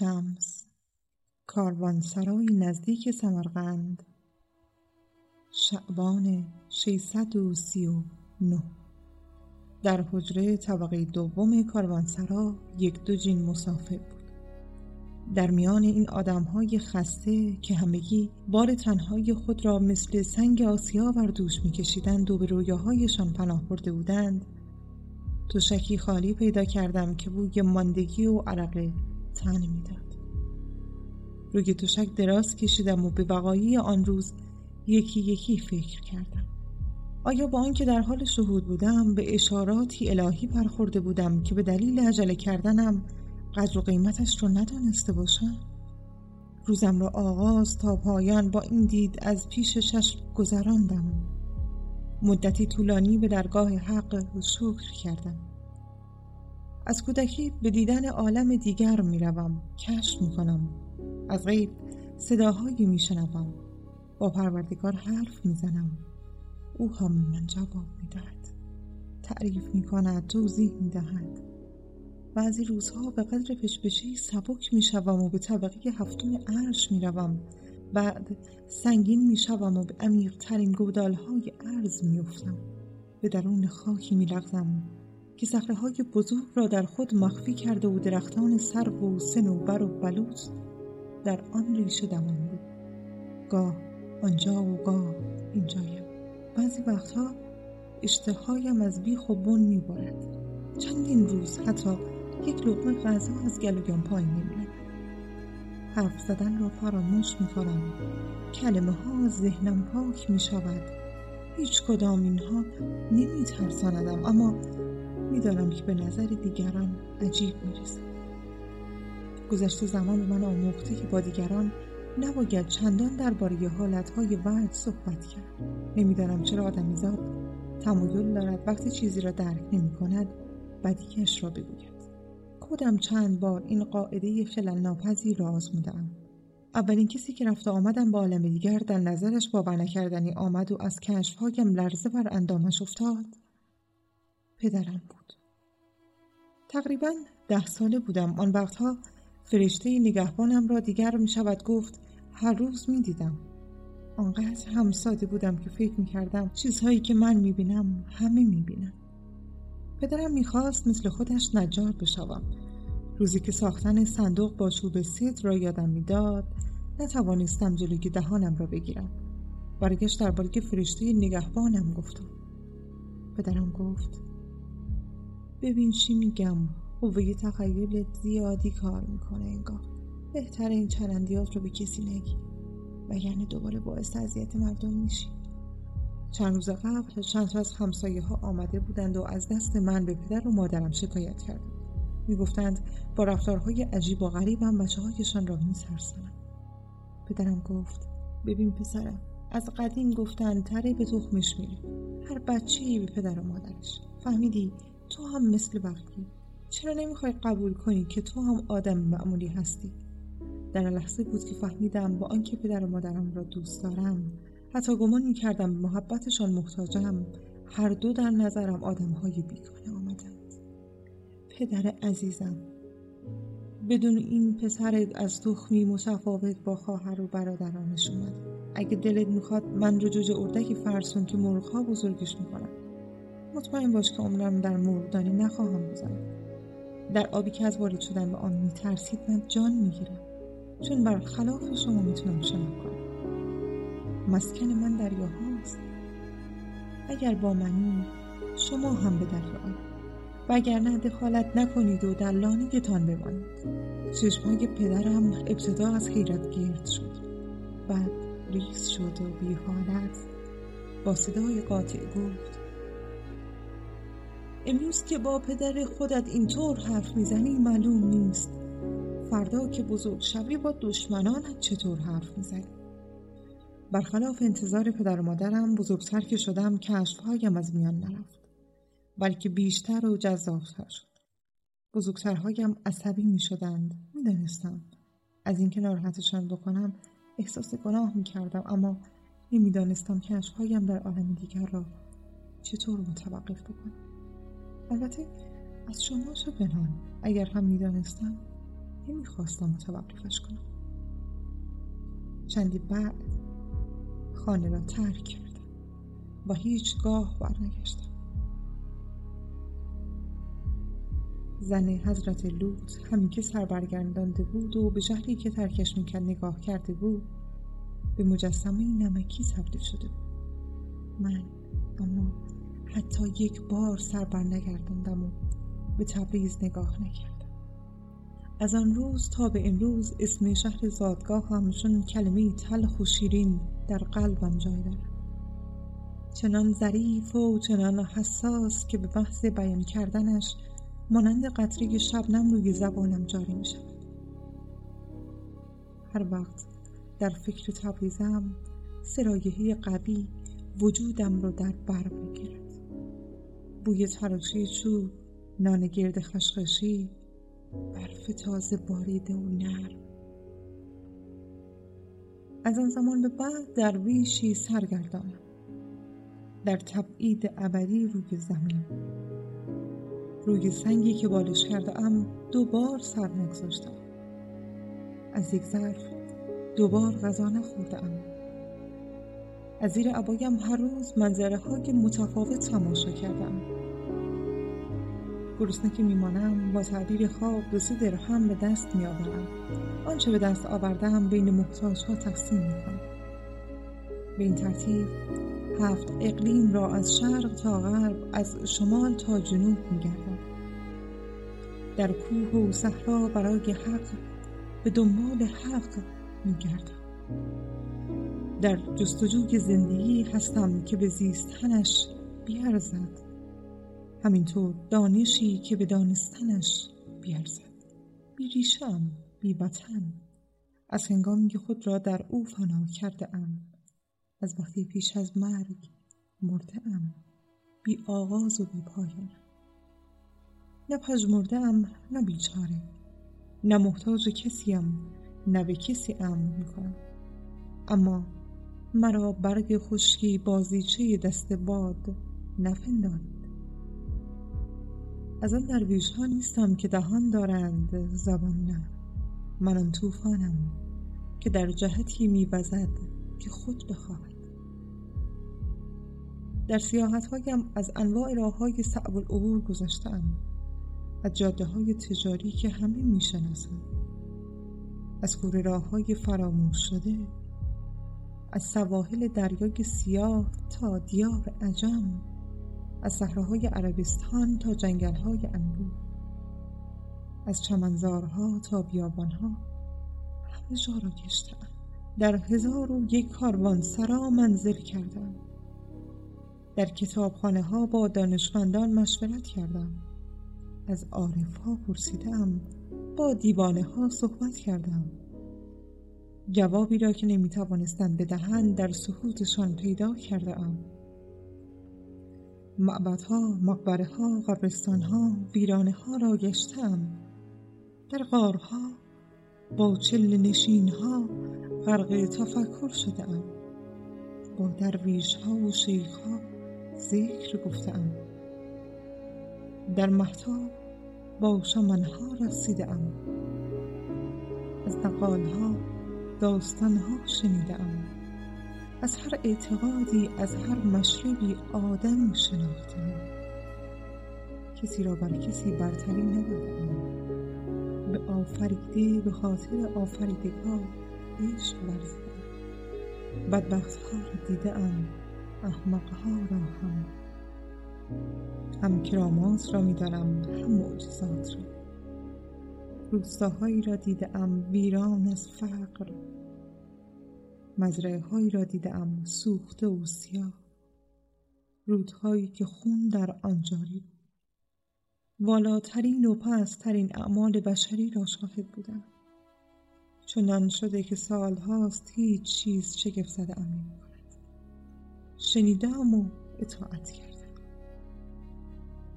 شمس. کاروانسرای نزدیک سمرقند. شعبان 639 در حجره طبقه دوم کاروانسرا یک دو جین مسافر بود. در میان این آدمهای خسته که همگی بار تنهای خود را مثل سنگ آسیا بر دوش میکشیدند و به رویاهایشان پناه برده بودند تو شکی خالی پیدا کردم که بوی ماندگی و عرق تن می‌داد. روی تشک دراز کشیدم و به وقایی آن روز یکی یکی فکر کردم. آیا با آنکه در حال شهود بودم به اشاراتی الهی برخورده بودم که به دلیل عجله کردنم قدر و قیمتش رو ندانسته باشم؟ روزم را آغاز تا پایان با این دید از پیش چشم گذراندم. مدتی طولانی به درگاه حق شکر کردم. از کودکی به دیدن عالم دیگر می روم کشف می کنم از غیب صداهایی می شنوم با پروردگار حرف می زنم او هم من جواب می دهد تعریف می کند توضیح می دهد بعضی روزها به قدر پشپشی سبک می شوم و به طبقه هفتم عرش می روم بعد سنگین می شوم و به عمیق ترین گودال های عرض می افتم. به درون خاکی می لغزم که های بزرگ را در خود مخفی کرده و درختان سرو و سنوبر و بلوط در آن ریشه دوانده گاه آنجا و گاه اینجایم. بعضی وقتها اشتهایم از بیخ و بن میبارد. چندین روز حتی یک لقمه غذا از گلویم پایین نمیرد حرف زدن را فراموش می‌کنم. کلمه ها از ذهنم پاک می شود هیچ کدام اینها نمی ترساندم اما می‌دانم که به نظر دیگران عجیب می‌رسد. گذشته زمان من آموخته که با دیگران نباید چندان درباره حالتهای وعد صحبت کرد. نمی‌دانم چرا آدمیزاد تمایل دارد وقتی چیزی را درک نمی کند بدیش را بگوید. خودم چند بار این قاعده خلل ناپذیر را آزمودم اولین کسی که رفت آمدم با عالم دیگر در نظرش باور نکردنی آمد و از کشفهایم لرزه بر اندامش افتاد. پدرم بود. تقریبا ده ساله بودم. آن وقتها فرشته نگهبانم را دیگر می شود گفت هر روز می دیدم آنقدر هم ساده بودم که فکر می کردم چیزهایی که من می بینم همه می بینم پدرم می‌خواست مثل خودش نجار بشوم. روزی که ساختن صندوق با چوب سید را یادم می‌داد نتوانستم جلوی دهانم را بگیرم. برگشت درباره فرشته نگهبانم گفتم پدرم گفت ببین چی میگم. قوه تخیلت زیادی کار می‌کنه انگار. بهتر این چرندیات رو به کسی نگی. وگرنه دوباره باعث اذیت مردم میشی. چند روز قبل چند از همسایه ها آمده بودند و از دست من به پدر و مادرم شکایت کرده می‌گفتند با رفتارهای عجیب و غریبم بچه هایشان را میترسانم پدرم گفت ببین پسرم از قدیم گفتن تره به تخمش میره. هر بچه به پدر و مادرش. فهمیدی؟ تو هم مثل بقیه چرا نمی‌خوای قبول کنی که تو هم آدم معمولی هستی؟ در لحظه بود که فهمیدم با آنکه پدر و مادرم را دوست دارم حتی گمان می‌کردم محبتشان محتاجم هر دو در نظرم آدمهای بیگانه آمدند. پدر عزیزم بدون این پسرت از تخمی متفاوت با خواهر و برادرانش اومد اگه دلت می‌خواد من رو جوجه اردکی فرسون که مرغها بزرگش می‌کنم. مطمئن باش که عمرم در مرغدانی نخواهم بزنم در آبی که از وارد شدن به آن میترسید من جان می‌گیرم. چون بر خلاف شما می‌تونم شنا کنم. مسکن من دریاهاست اگر با منی شما هم به دریا وگرنه دخالت نکنید و در لانگتان بمانید. چشمهای پدرم ابتدا از حیرت گرد شد. بعد ریز شد و بیحالت با صدای قاطع گفت امروز که با پدر خودت اینطور حرف می‌زنی معلوم نیست. فردا که بزرگ شوی با دشمنانت چطور حرف می‌زنی؟ برخلاف انتظار پدر و مادرم بزرگتر که شدم کشفهایم از میان نرفت. بلکه بیشتر و جذابتر شد. بزرگترهایم عصبی می شدند می دانستم. از اینکه ناراحتشان بکنم احساس گناه می کردم اما نمی‌دانستم کشفهایم در عالم دیگر را چطور متوقف بکنم. البته از شما چه پنهان؟ اگر هم می‌دانستم نمی‌خواستم متوقفش کنم. چندی بعد خانه را ترک کردم. و هیچگاه برنگشتم. زن حضرت لوط همین که سر برگردانده بود و به شهری که ترکش می‌کرد نگاه کرده بود به مجسمه نمکی تبدیل شده بود. من اما حتی یک بار سر بر نگرداندم و به تبریز نگاه نکردم. از آن روز تا به امروز اسم شهر زادگاه هم چون کلمه تلخ و شیرین در قلبم جای دارد. چنان ظریف و چنان حساس که به بحث بیان کردنش مانند قطره شبنم روی زبانم جاری می شود. هر وقت در فکر تبریزم سرایهی قوی وجودم رو در بر می‌گیرد بوی تراشی چوب نان گرد خشخشی برف تازه باریده و نرم از آن زمان به بعد درویشی سرگردانم در تبعید ابدی روی زمین. روی سنگی که بالش کرده ام دوبار سر نگذاشتم. از یک ظرف دوبار غذا ام از زیر عبایم هر روز منظره های متفاوت تماشا کردم. گرسنه که میمانم با تعبیر خواب دو سه درهم به دست میآورم. آنچه به دست آوردم بین محتاج ها تقسیم می‌کنم. به این ترتیب هفت اقلیم را از شرق تا غرب از شمال تا جنوب میگردم. در کوه و صحرا برای حق به دنبال حق میگردم. در جستجوی زندگی هستم که به زیستنش بیارزد. همینطور دانشی که به دانستنش بیارزد. بی ریشم بی وطن. از هنگامی که خود را در او فنا کرده ام از وقتی پیش از مرگ مرده ام بی آغاز و بی پایان. نه پژمرده ام نه بیچاره. نه محتاج کسیم نه به کسی امر می‌کنم. اما مرا برگ خشکی بازیچه دست باد نپندارید از آن درویش ها نیستم که دهان دارند زبان نه. من آن طوفانم که در جهتی میوزد که خود بخواهد. در سیاحت هایم از انواع راه های صعب العبور گذاشتم از جاده های تجاری که همه می‌شناسند. از کوره راه های فراموش شده از سواحل دریای سیاه تا دیار عجم از صحراهای عربستان تا جنگلهای انبوه از چمنزارها تا بیابانها همه جا را گشتم در هزار و یک کاروان سرا منزل کردم. در کتابخانه ها با دانشمندان مشورت کردم. از عارف ها پرسیدم با دیوانه ها صحبت کردم. جوابی را که نمی‌توانستند بدهند در سکوتشان پیدا کرده ام معبدها، مقبره ها، قبرستان ها، ویرانه ها را گشتم در غارها با چل نشین ها غرق تفکر شده ام با درویش ها و شیخ ها ذکر گفتم در محتاب با شمن ها رسیده ام از نقال ها داستان ها شنیده ام از هر اعتقادی از هر مشربی آدم شناختم. کسی را بر کسی برتری ندادم به آفریده به خاطر آفریدگار عشق ورزیدم. بدبخت ها را دیده ام احمق ها را هم. هم کرامات را می‌دانم هم معجزات را. روستاهایی را دیده ام ویران از فقر. مزرعه هایی را دیدم سوخته و سیاه. رودهایی که خون در آن جاری بود. والاترین و پسترین اعمال بشری را شاهد بودم. چنان شده که سالهاست هیچ چیز شگفت زده ام شنیدم و اطاعت کردم.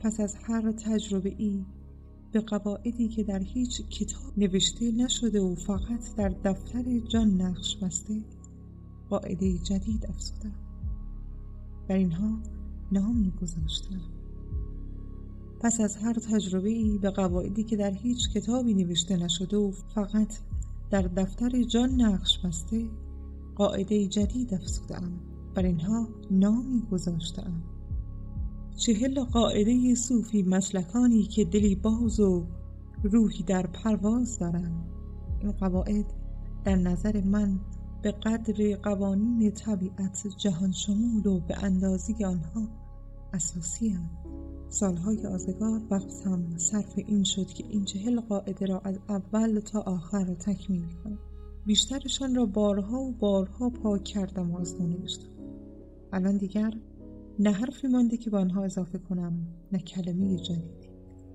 پس از هر تجربه ای به قواعدی که در هیچ کتاب نوشته نشده و فقط در دفتر جان نقش بسته قاعده جدید افزودم بر اینها نامی گذاشتم پس از هر تجربه ای به قواعدی که در هیچ کتابی نوشته نشده و فقط در دفتر جان نقش بسته قاعده جدید افزودم بر اینها نامی گذاشتم چهل قاعده صوفی مسلکانی که دلی باز و روحی در پرواز دارند. این قواعد در نظر من به قدر قوانین طبیعت جهان شمول و به اندازی آنها اساسی هم. سالهای آزگار وقتم صرف این شد که این چهل قاعده را از اول تا آخر تکمیل کنم. بیشترشان را بارها و بارها پاک کردم و از نوشتم. الان دیگر نه حرفی مانده که با آنها اضافه کنم نه کلمه جدیدی.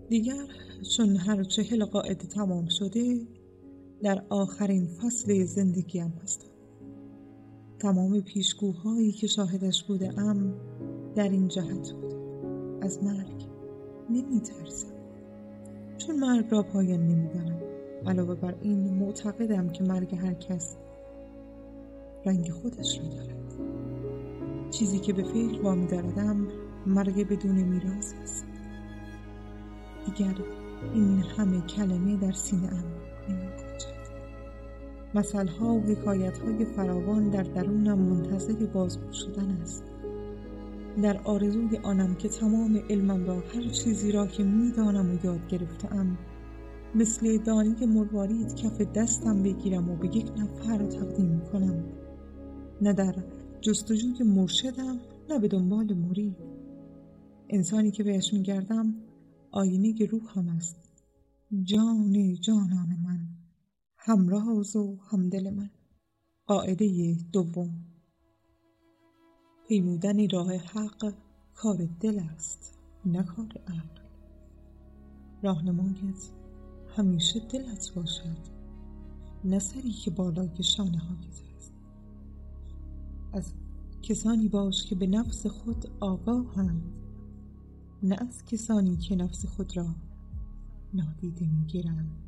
دیگر چون هر چهل قاعده تمام شده در آخرین فصل زندگیم هستم. تمام پیشگوهایی که شاهدش بوده ام در این جهت بود. از مرگ نمی ترسم چون مرگ را پایان نمی‌دانم. علاوه بر این معتقدم که مرگ هر کس رنگ خودش را دارد. چیزی که به فکر وامی داردم مرگ بدون میراث است. دیگر این همه کلمه در سینه ام نمی مثلها و حکایت های فراوان در درونم منتظر بازگو شدن است. در آرزوی آنم که تمام علمم را هر چیزی را که می‌دانم و یاد گرفتم مثل دانی مروارید کف دستم بگیرم و به یک نفر تقدیم کنم. نه در جستجوی مرشدم نه به دنبال مرید. انسانی که بهش میگردم آینه روحم است. جان جانان من همراز و همدل من. قاعده دوم. پیمودن راه حق کار دل است نه کار عقل. راهنمایت همیشه دلت باشد نه سری که بالای شانه هایت از کسانی باش که به نفس خود آگاهند نه از کسانی که نفس خود را نادیده می‌گیرند.